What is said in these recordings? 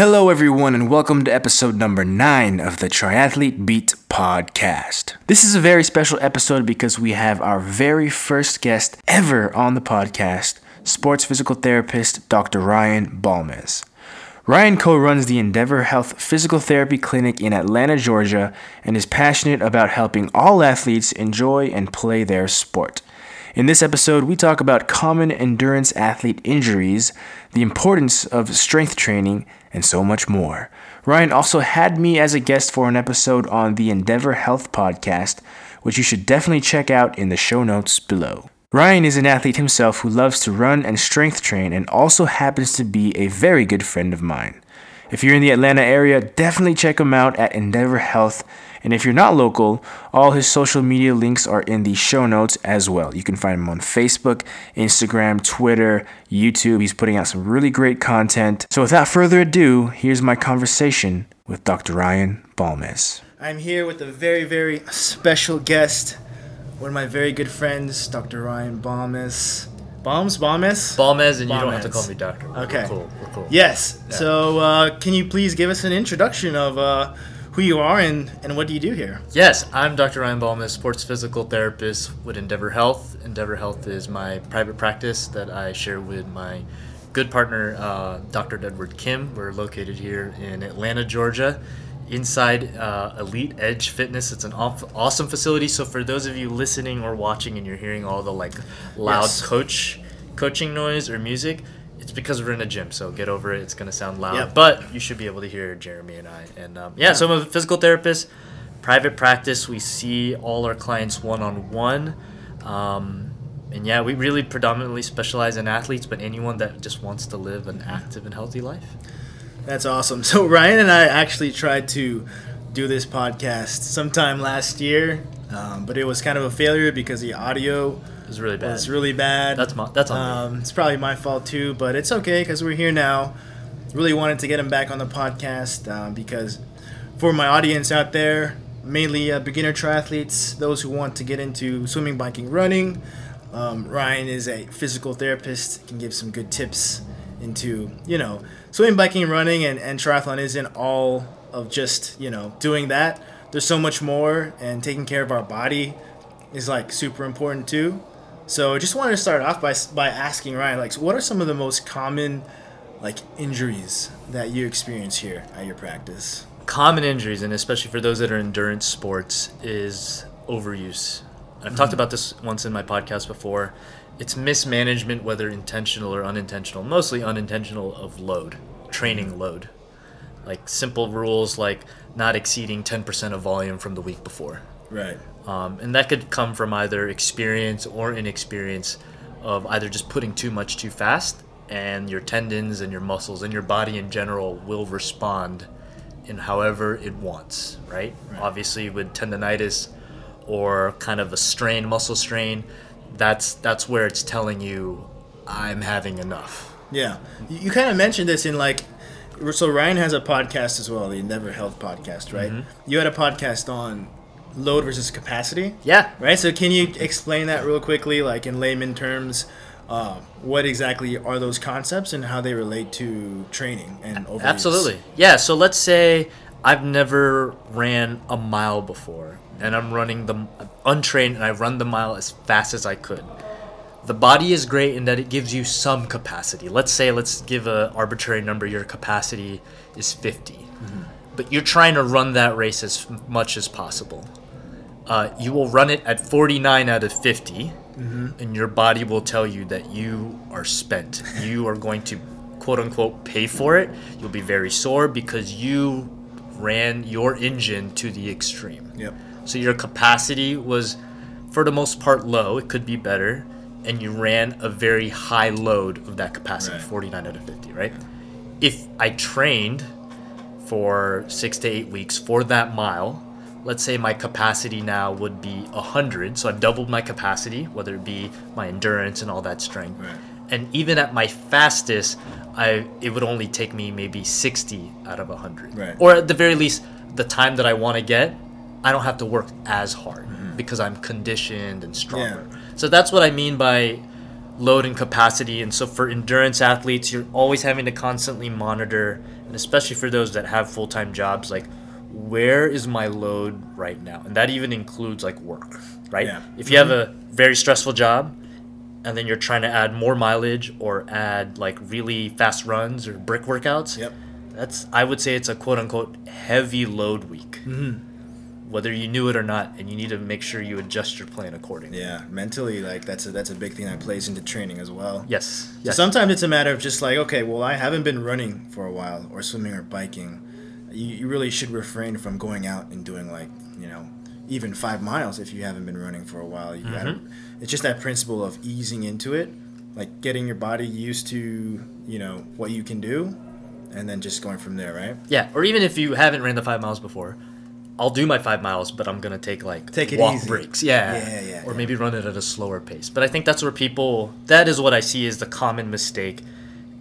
Hello, everyone, and welcome to episode number nine of the Triathlete Beat podcast. This is a very special episode because we have our very first guest ever on the podcast, sports physical therapist Dr. Ryan Balmes. Ryan co runs the Endeavor Health Physical Therapy Clinic in Atlanta, Georgia, and is passionate about helping all athletes enjoy and play their sport. In this episode, we talk about common endurance athlete injuries, the importance of strength training, and so much more. Ryan also had me as a guest for an episode on the Endeavor Health podcast, which you should definitely check out in the show notes below. Ryan is an athlete himself who loves to run and strength train and also happens to be a very good friend of mine. If you're in the Atlanta area, definitely check him out at Endeavor Health and if you're not local, all his social media links are in the show notes as well. You can find him on Facebook, Instagram, Twitter, YouTube. He's putting out some really great content. So without further ado, here's my conversation with Dr. Ryan Balmes. I'm here with a very, very special guest, one of my very good friends, Dr. Ryan Balmes. Balmes, Balmes? Balmes, and you don't have to call me doctor. Okay. We're cool. We're cool. Yes. Yeah. So, uh, can you please give us an introduction of uh, who you are and, and what do you do here. Yes, I'm Dr. Ryan Balmes, sports physical therapist with Endeavor Health. Endeavor Health is my private practice that I share with my good partner, uh, Dr. Edward Kim. We're located here in Atlanta, Georgia, inside uh, Elite Edge Fitness. It's an awesome facility. So for those of you listening or watching and you're hearing all the like loud yes. coach coaching noise or music, it's because we're in a gym, so get over it. It's gonna sound loud, yep. but you should be able to hear Jeremy and I. And um, yeah, so I'm a physical therapist, private practice. We see all our clients one on one, and yeah, we really predominantly specialize in athletes, but anyone that just wants to live an active and healthy life. That's awesome. So Ryan and I actually tried to do this podcast sometime last year, um, but it was kind of a failure because the audio was really bad. It's really bad. That's my that's on um, It's probably my fault too, but it's okay because we're here now. Really wanted to get him back on the podcast uh, because for my audience out there, mainly uh, beginner triathletes, those who want to get into swimming, biking, running. Um, Ryan is a physical therapist, can give some good tips into you know swimming, biking, running, and, and triathlon isn't all of just you know doing that. There's so much more, and taking care of our body is like super important too. So I just wanted to start off by by asking Ryan, like, what are some of the most common like injuries that you experience here at your practice? Common injuries, and especially for those that are endurance sports, is overuse. I've mm-hmm. talked about this once in my podcast before. It's mismanagement, whether intentional or unintentional, mostly unintentional, of load, training mm-hmm. load. Like simple rules like not exceeding 10% of volume from the week before. Right. Um, and that could come from either experience or inexperience of either just putting too much too fast, and your tendons and your muscles and your body in general will respond in however it wants, right? right. Obviously, with tendonitis or kind of a strain, muscle strain, that's that's where it's telling you I'm having enough. Yeah, you kind of mentioned this in like so Ryan has a podcast as well, the Endeavor Health podcast, right? Mm-hmm. You had a podcast on load versus capacity. Yeah. Right. So can you explain that real quickly, like in layman terms? Uh, what exactly are those concepts and how they relate to training and overuse? Absolutely. Yeah. So let's say I've never ran a mile before, and I'm running the untrained, and I run the mile as fast as I could. The body is great in that it gives you some capacity. Let's say, let's give a arbitrary number. Your capacity is 50, mm-hmm. but you're trying to run that race as much as possible uh, you will run it at 49 out of 50, mm-hmm. and your body will tell you that you are spent. you are going to, quote unquote, pay for it. You'll be very sore because you ran your engine to the extreme. Yep. So your capacity was, for the most part, low. It could be better. And you ran a very high load of that capacity, right. 49 out of 50, right? If I trained for six to eight weeks for that mile, let's say my capacity now would be 100 so i've doubled my capacity whether it be my endurance and all that strength right. and even at my fastest i it would only take me maybe 60 out of 100 right. or at the very least the time that i want to get i don't have to work as hard mm-hmm. because i'm conditioned and stronger yeah. so that's what i mean by load and capacity. And so for endurance athletes, you're always having to constantly monitor, and especially for those that have full time jobs, like where is my load right now? And that even includes like work, right? Yeah. If you have a very stressful job, and then you're trying to add more mileage or add like really fast runs or brick workouts, Yep. that's I would say it's a quote unquote heavy load week. Mm-hmm. Whether you knew it or not, and you need to make sure you adjust your plan accordingly. Yeah, mentally, like that's a that's a big thing that plays into training as well. Yes. So Yes. sometimes it's a matter of just like, okay, well, I haven't been running for a while, or swimming or biking. You, you really should refrain from going out and doing like, you know, even five miles if you haven't been running for a while. You gotta, mm-hmm. it's just that principle of easing into it, like getting your body used to, you know, what you can do, and then just going from there, right? yeah. Or even if you haven't ran the five miles before, I'll do my five miles, but I'm gonna take like Take it walk easy. breaks. Yeah. Yeah, yeah, Or yeah. maybe run it at a slower pace. But I think that's where people. That is what I see is the common mistake,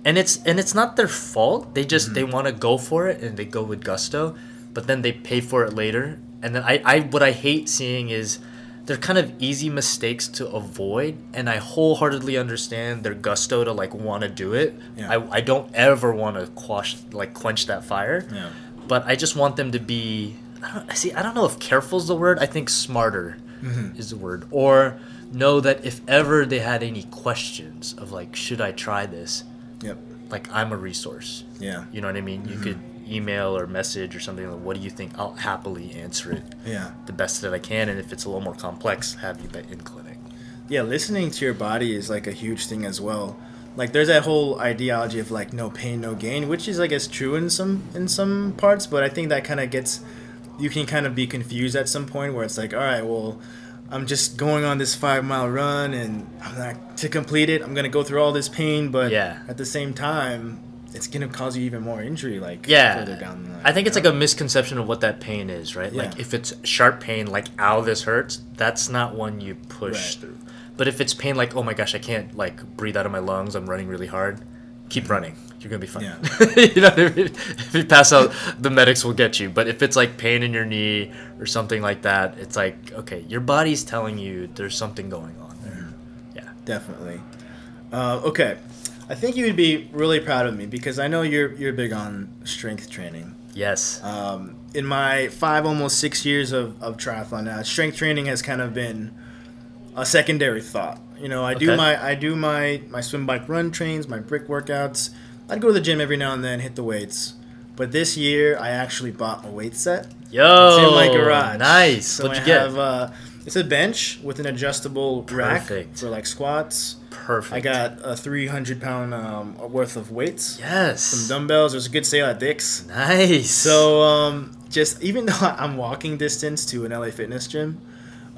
and it's and it's not their fault. They just Mm-hmm. they want to go for it and they go with gusto, but then they pay for it later. And then I, I what I hate seeing is they're kind of easy mistakes to avoid and i wholeheartedly understand their gusto to like want to do it Yeah. I, I don't ever want to quash like quench that fire Yeah. but i just want them to be i don't see i don't know if careful is the word i think smarter Mm-hmm. is the word or know that if ever they had any questions of like should i try this Yep. like i'm a resource Yeah. you know what i mean you mm-hmm. could email or message or something like what do you think i'll happily answer it Yeah. the best that I can, and if it's a little more complex, have you in clinic. Yeah, listening to your body is like a huge thing as well. Like there's that whole ideology of like no pain, no gain, which is I guess true in some in some parts, but I think that kind of gets you can kind of be confused at some point where it's like, all right, well, I'm just going on this five mile run and I'm not to complete it. I'm gonna go through all this pain, but Yeah. at the same time, it's gonna cause you even more injury. Like Yeah, further down the line. I think it's you like a misconception of what that pain is, right? Like if it's sharp pain, like ow, this hurts. That's not one you push Right. through. But if it's pain, like oh my gosh, I can't like breathe out of my lungs. I'm running really hard. Keep running. You're gonna be fine. Yeah. you know, what I mean? if you pass out, the medics will get you. But if it's like pain in your knee or something like that, it's like okay, your body's telling you there's something going on there. Yeah. Definitely. Uh, okay, I think you would be really proud of me because I know you're you're big on strength training. Yes. Um, in my five, almost six years of, of triathlon now, strength training has kind of been a secondary thought. You know, I do my I do my my swim, bike, run trains, my brick workouts. I'd go to the gym every now and then, hit the weights. But this year, I actually bought a weight set. Yo. It's in my garage. Nice. So What'd I you get? have uh, it's a bench with an adjustable rack Perfect. for like squats. Perfect. I got a 300 pound um, worth of weights. yes. Some dumbbells. There's a good sale at Dick's. Nice. So um, just even though I'm walking distance to an LA Fitness gym,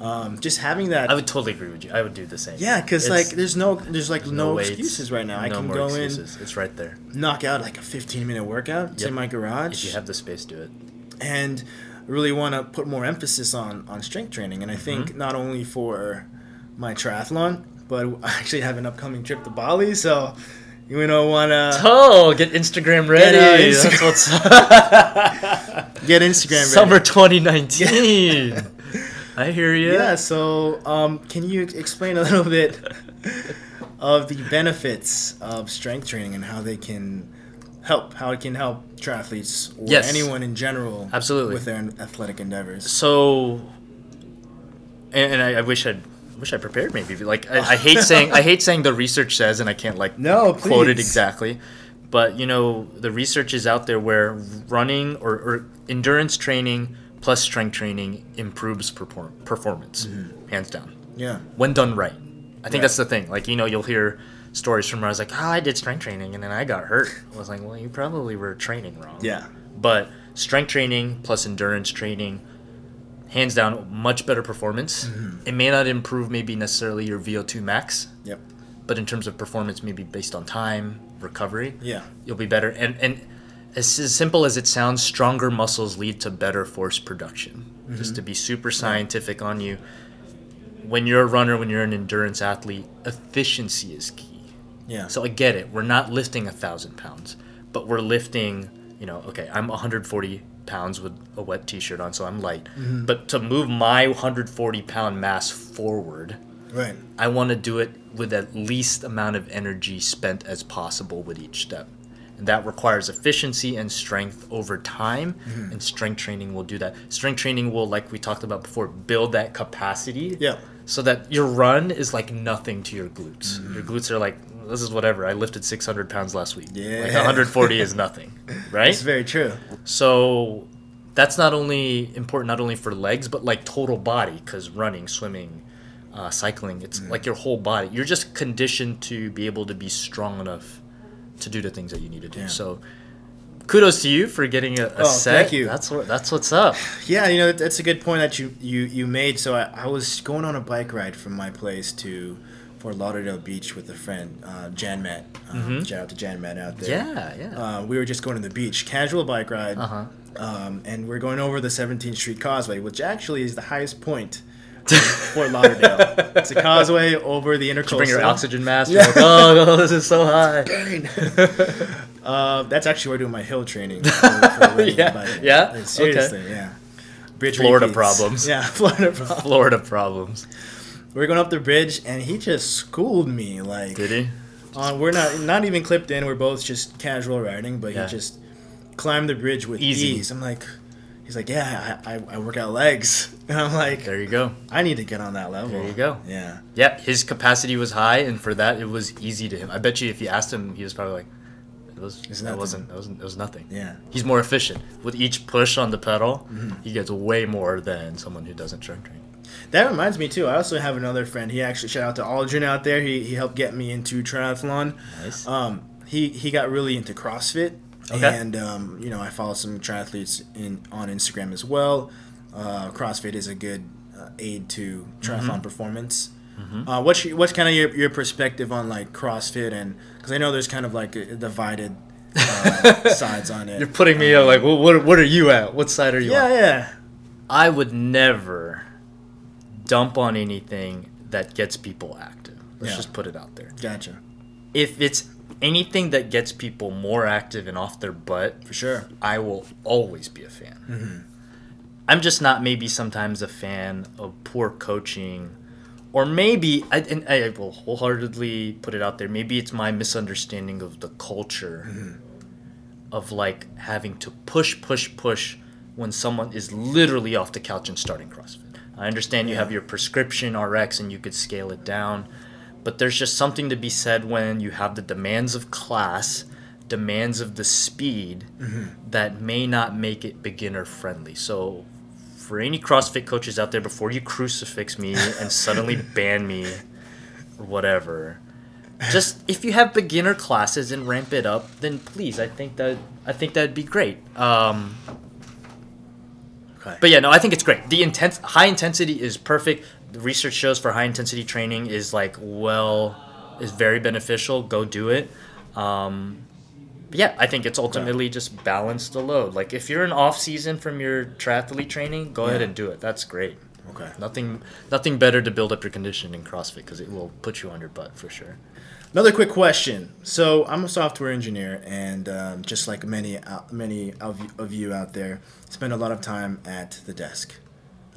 um, just having that. I would totally agree with you. I would do the same. yeah, because like there's no there's like no, weights, excuses right now. I no can more go excuses. It's right there. knock out like a 15 minute workout. It's Yep. in my garage. If you have the space, do it. and really want to put more emphasis on on strength training. And I Mm-hmm. think not only for my triathlon, but I actually have an upcoming trip to Bali, so you know want to Oh, get Instagram ready. uh, That's Instagram- get Instagram ready. summer 2019. I hear you. Yeah. So, um, can you explain a little bit of the benefits of strength training and how they can help, how it can help triathletes or Yes. anyone in general, Absolutely. with their athletic endeavors? So, and, and I, I wish I'd wish I prepared maybe. Like I, I hate saying I hate saying the research says, and I can't like No, quote it exactly. But you know, the research is out there where running or, or endurance training plus strength training improves perform- performance, hands down, Yeah. when done right. I think Mm-hmm. Right. that's the thing. Like you know, you'll hear stories from where I was like, "Oh, I did strength training and then I got hurt." I was like, "Well, you probably were training wrong." Yeah. But strength training plus endurance training, hands down, much better performance. Mm-hmm. It may not improve maybe necessarily your VO2 max, Yep. but in terms of performance, maybe based on time, recovery, Yeah. you'll be better. And and as, as simple as it sounds, stronger muscles lead to better force production. Mm-hmm. Just to be super scientific on you, when you're a runner, when you're an endurance athlete, efficiency is key. Yeah. So I get it. We're not lifting a thousand pounds, but we're lifting. You know, okay, I'm 140 pounds with a wet T-shirt on, so I'm light. Mm-hmm. But to move my 140 pound mass forward, Right. I want to do it with at least amount of energy spent as possible with each step. And that requires efficiency and strength over time. Mm-hmm. And strength training will do that. Strength training will, like we talked about before, build that capacity. Yeah. So that your run is like nothing to your glutes. Mm-hmm. Your glutes are like, this is whatever. I lifted 600 pounds last week. Yeah. Like 140 is nothing, right? It's very true. So that's not only important not only for legs but like total body because running, swimming, uh, cycling, it's Mm. like your whole body. You're just conditioned to be able to be strong enough to do the things that you need to do. Yeah. So kudos to you for getting a, a Oh, set. thank you. That's what that's what's up. Yeah, you know that's a good point that you you you made. So I, I was going on a bike ride from my place to Fort Lauderdale Beach with a friend, uh, Jan Matt. Um, Shout out to Jan Matt out there. Yeah, yeah. Uh, we were just going to the beach, casual bike ride, Uh-huh. um, and we're going over the 17th Street Causeway, which actually is the highest point in Fort Lauderdale. it's a causeway over the intercoastal. Bring your oxygen mask. Yeah. Like, oh, oh, this is so high. Uh, that's actually where I do my hill training. For, for Yeah, yeah? Seriously, yeah. Bridge Florida repeats. problems. Yeah, Florida problems. Florida problems. We're going up the bridge, and he just schooled me. Like, Did he? uh, we're not not even clipped in. We're both just casual riding, but Yeah. he just climbed the bridge with Easy. ease. I'm like, he's like, yeah, I, I, I work out legs, and I'm like, There you go. I need to get on that level. There you go. Yeah. Yeah, his capacity was high, and for that, it was easy to him. I bet you, if you asked him, he was probably like, "It was, It's that nothing." wasn't, that wasn't, it was nothing." Yeah. He's more efficient with each push on the pedal. Mm-hmm. He gets way more than someone who doesn't strength train. That reminds me too. I also have another friend. He actually shout out to Aldrin out there. He, he helped get me into triathlon. Nice. Um, he he got really into CrossFit, Okay. and um, you know I follow some triathletes in on Instagram as well. Uh, CrossFit is a good uh, aid to triathlon Mm-hmm. performance. Uh, what's your, what's kind of your, your perspective on like CrossFit and because I know there's kind of like a, divided uh, sides on it. You're putting me at like, well, what, what are you at? What side are you yeah, on? yeah, I would never dump on anything that gets people active. Let's Yeah. just put it out there. gotcha If it's anything that gets people more active and off their butt, for sure. I will always be a fan. Mm-hmm. I'm just not maybe sometimes a fan of poor coaching, or maybe I, and I will wholeheartedly put it out there. Maybe it's my misunderstanding of the culture mm-hmm. of like having to push, push, push when someone is literally off the couch and starting CrossFit. I understand you have your prescription RX and you could scale it down, but there's just something to be said when you have the demands of class, demands of the speed that may not make it beginner friendly. So, for any CrossFit coaches out there, before you crucifix me and suddenly ban me or whatever, just if you have beginner classes and ramp it up, then please, I think that I think that'd be great. Um, Okay. but yeah, no, I think it's great. The intense, high intensity is perfect. The research shows for high intensity training is like well, is very beneficial. Go do it. Um, yeah, I think it's ultimately just balance the load. Like if you're in off season from your triathlete training, go ahead and do it. That's great. Okay. Nothing, nothing better to build up your condition in CrossFit because it will put you on your butt for sure. Another quick question. So I'm a software engineer, and um, just like many out- many of you, of you out there, spend a lot of time at the desk.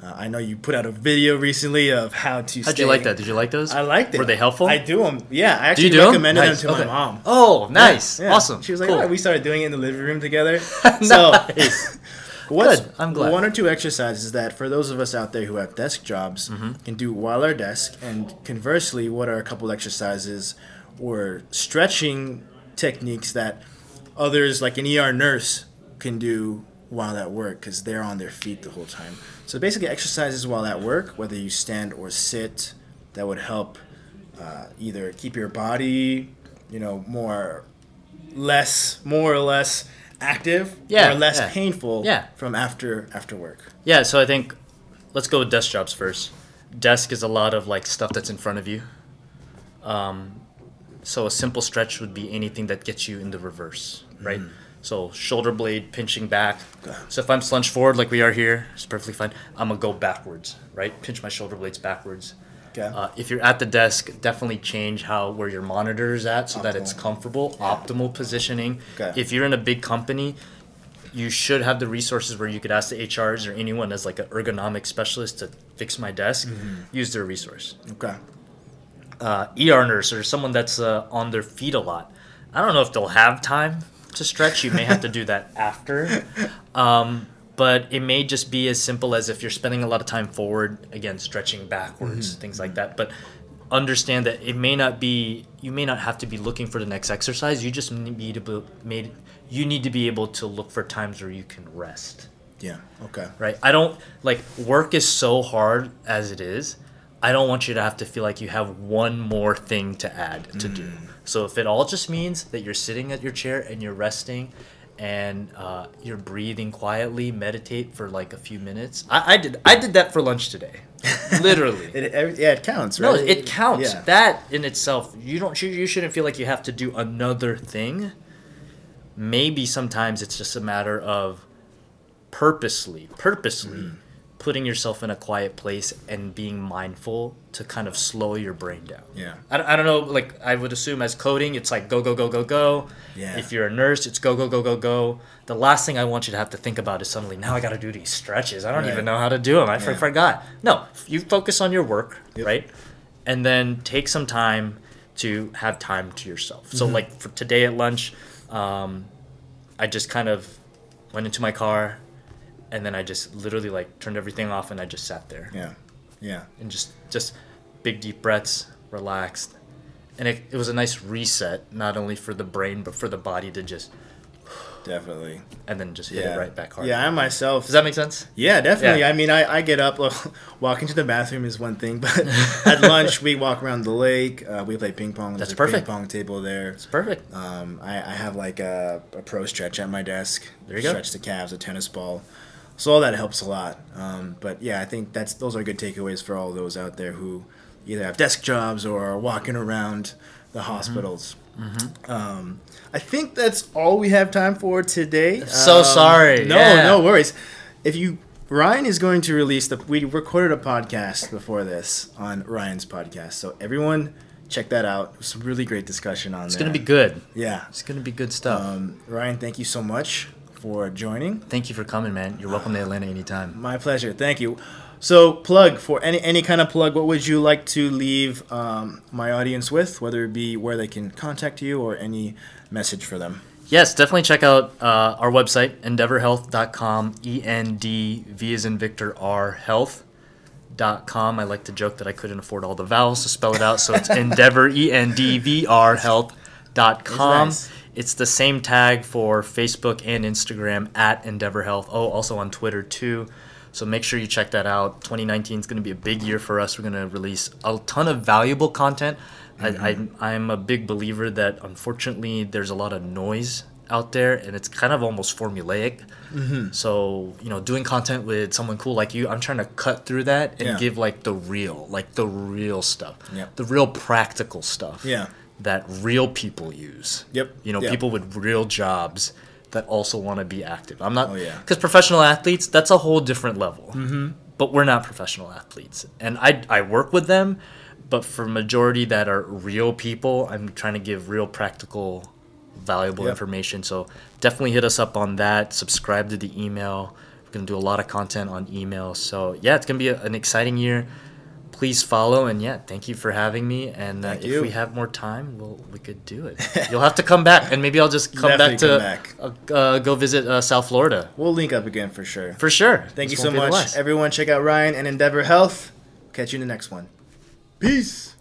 Uh, I know you put out a video recently of how to. How'd stay- you like that? Did you like those? I liked it. Were they helpful? I do them. Yeah, I actually do recommended Nice. them to Okay. my mom. Oh, nice, Yeah. awesome. She was like, Cool. "All right, we started doing it in the living room together." So, Nice. what's Good. I'm glad. one or two exercises that for those of us out there who have desk jobs Mm-hmm. can do while our desk, and conversely, what are a couple exercises or stretching techniques that others, like an ER nurse, can do while at work because they're on their feet the whole time. So basically, exercises while at work, whether you stand or sit, that would help uh, either keep your body, you know, more, less, more or less active, Yeah, or less yeah. painful, Yeah. from after after work. Yeah, so I think let's go with desk jobs first. Desk is a lot of like stuff that's in front of you. Um, so a simple stretch would be anything that gets you in the reverse, right? So shoulder blade pinching back. So if I'm slunched forward like we are here, it's perfectly fine. I'm gonna go backwards, right? Pinch my shoulder blades backwards. Okay. Uh, if you're at the desk, definitely change how where your monitor is at so that it's Optimal. comfortable, optimal positioning. Okay. If you're in a big company, you should have the resources where you could ask the HRs or anyone as like an ergonomic specialist to fix my desk. Mm-hmm. Use their resource. okay. Uh, ER nurse or someone that's uh, on their feet a lot. I don't know if they'll have time to stretch. You may have to do that after. Um, but it may just be as simple as if you're spending a lot of time forward, again, stretching backwards, Mm-hmm. things like that. But understand that it may not be, you may not have to be looking for the next exercise. You just need to be, made, you need to be able to look for times where you can rest Yeah. Okay. right? I don't like work is so hard as it is. I don't want you to have to feel like you have one more thing to add to do. So if it all just means that you're sitting at your chair and you're resting and uh, you're breathing quietly, meditate for like a few minutes. I, I did I did that for lunch today, literally. It, it, yeah, it counts, No, right? it counts. Yeah. That in itself, you don't. You, you shouldn't feel like you have to do another thing. Maybe sometimes it's just a matter of purposely, purposely Mm. Putting yourself in a quiet place and being mindful to kind of slow your brain down. Yeah. I, don't- I don't know. Like I would assume as coding, it's like go go go go go. Yeah. If you're a nurse, it's go go go go go. The last thing I want you to have to think about is suddenly now I got to do these stretches. I don't Right. even know how to do them. I Yeah. forgot. No, you focus on your work, Yep. right? And then take some time to have time to yourself. Mm-hmm. So like for today at lunch, um, I just kind of went into my car, and then I just literally like turned everything off and I just sat there Yeah. Yeah. and just just big deep breaths, relaxed, and it, it was a nice reset not only for the brain but for the body to just Definitely. and then just hit Yeah. it right back hard. Yeah, I myself. Does that make sense? Yeah, definitely. Yeah. I mean, I, I get up, walking to the bathroom is one thing, but at lunch we walk around the lake. Uh, we play ping pong. There's That's a perfect. Ping pong table there. It's perfect. Um, I, I have like a, a pro stretch at my desk. There you go. Stretch the calves, a tennis ball. So all that helps a lot. Um, but yeah, I think that's those are good takeaways for all those out there who either have desk jobs or are walking around the Mm-hmm. hospitals. Um, I think that's all we have time for today. So Um, sorry. No, Yeah. no worries. If you Ryan is going to release the we recorded a podcast before this on Ryan's podcast. So everyone check that out. It was some really great discussion on that. It's there. gonna be good. Yeah. It's gonna be good stuff. Um, Ryan, thank you so much for joining. Thank you for coming, man. You're welcome to Atlanta anytime. My pleasure. Thank you. So, plug for any any kind of plug. What would you like to leave um, my audience with? Whether it be where they can contact you or any message for them. Yes, definitely check out uh, our website, endeavorhealth.com, E N D V is in Victor R health.com. I like to joke that I couldn't afford all the vowels to spell it out, so it's endeavor, E N D V R health.com. It's nice. It's the same tag for Facebook and Instagram at Endeavor Health. Oh, also on Twitter too. So make sure you check that out. 2019 is going to be a big year for us. We're going to release a ton of valuable content. I, I, mm-hmm. I'm a big believer that unfortunately there's a lot of noise out there and it's kind of almost formulaic. Mm-hmm. So, you know, doing content with someone cool like you, I'm trying to cut through that and Yeah. give like the real, like the real stuff, the real practical stuff Yeah. That real people use. Yep. You know, Yep. people with real jobs that also want to be active. I'm not. Oh, yeah. Because professional athletes, that's a whole different level. Mm-hmm. But we're not professional athletes, and I I work with them, but for majority that are real people, I'm trying to give real practical, valuable Yep. information. So definitely hit us up on that. Subscribe to the email. We're gonna do a lot of content on email. So yeah, it's gonna be a, an exciting year. Please follow and yeah, thank you for having me. And uh, if you. we have more time, we'll we could do it. You'll have to come back, and maybe I'll just come back to come Uh, uh, go visit uh, South Florida We'll link up again for sure. for sure. Thank This you so won't be the much, everyone. Check out Ryan and Endeavor Health. Catch you in the next one. Peace.